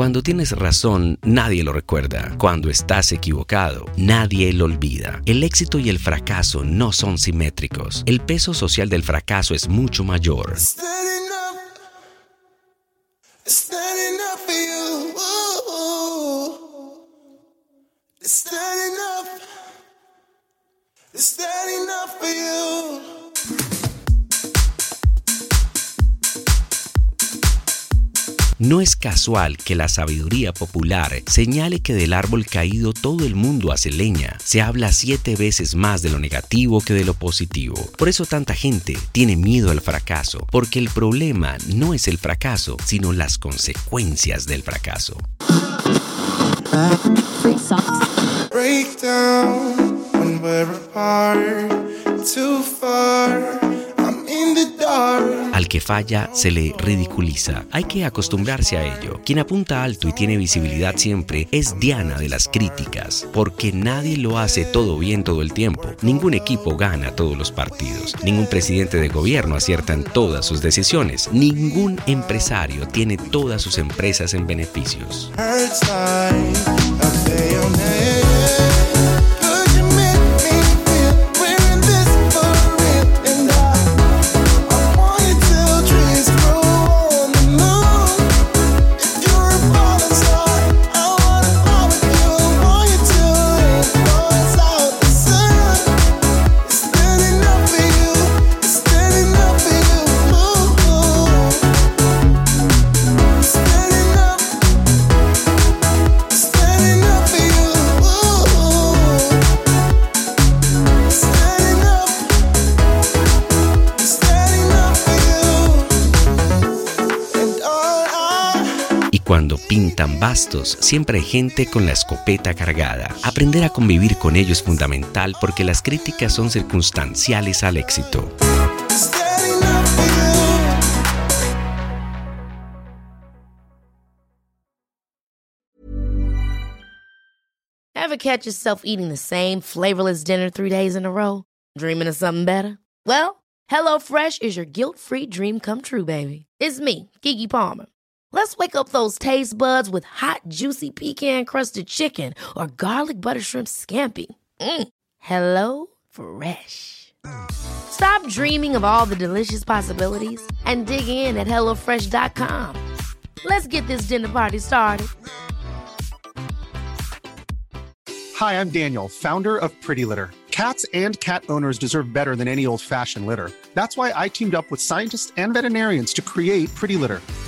Cuando tienes razón, nadie lo recuerda. Cuando estás equivocado, nadie lo olvida. El éxito y el fracaso no son simétricos. El peso social del fracaso es mucho mayor. No es casual que la sabiduría popular señale que del árbol caído todo el mundo hace leña. Se habla siete veces más de lo negativo que de lo positivo. Por eso tanta gente tiene miedo al fracaso, porque el problema no es el fracaso, sino las consecuencias del fracaso. Break down when we're apart. Too far. Al que falla se le ridiculiza. Hay que acostumbrarse a ello. Quien apunta alto y tiene visibilidad siempre es Diana de las críticas, porque nadie lo hace todo bien todo el tiempo. Ningún equipo gana todos los partidos. Ningún presidente de gobierno acierta en todas sus decisiones. Ningún empresario tiene todas sus empresas en beneficios. Cuando pintan bastos, siempre hay gente con la escopeta cargada. Aprender a convivir con ello es fundamental porque las críticas son circunstanciales al éxito. Ever catch yourself eating the same flavorless dinner three days in a row? Dreaming of something better? Well, HelloFresh is your guilt-free dream come true, baby. It's me, Kiki Palmer. Let's wake up those taste buds with hot, juicy pecan-crusted chicken or garlic butter shrimp scampi. Mm. Hello Fresh. Stop dreaming of all the delicious possibilities and dig in at HelloFresh.com. Let's get this dinner party started. Hi, I'm Daniel, founder of Pretty Litter. Cats and cat owners deserve better than any old fashioned litter. That's why I teamed up with scientists and veterinarians to create Pretty Litter.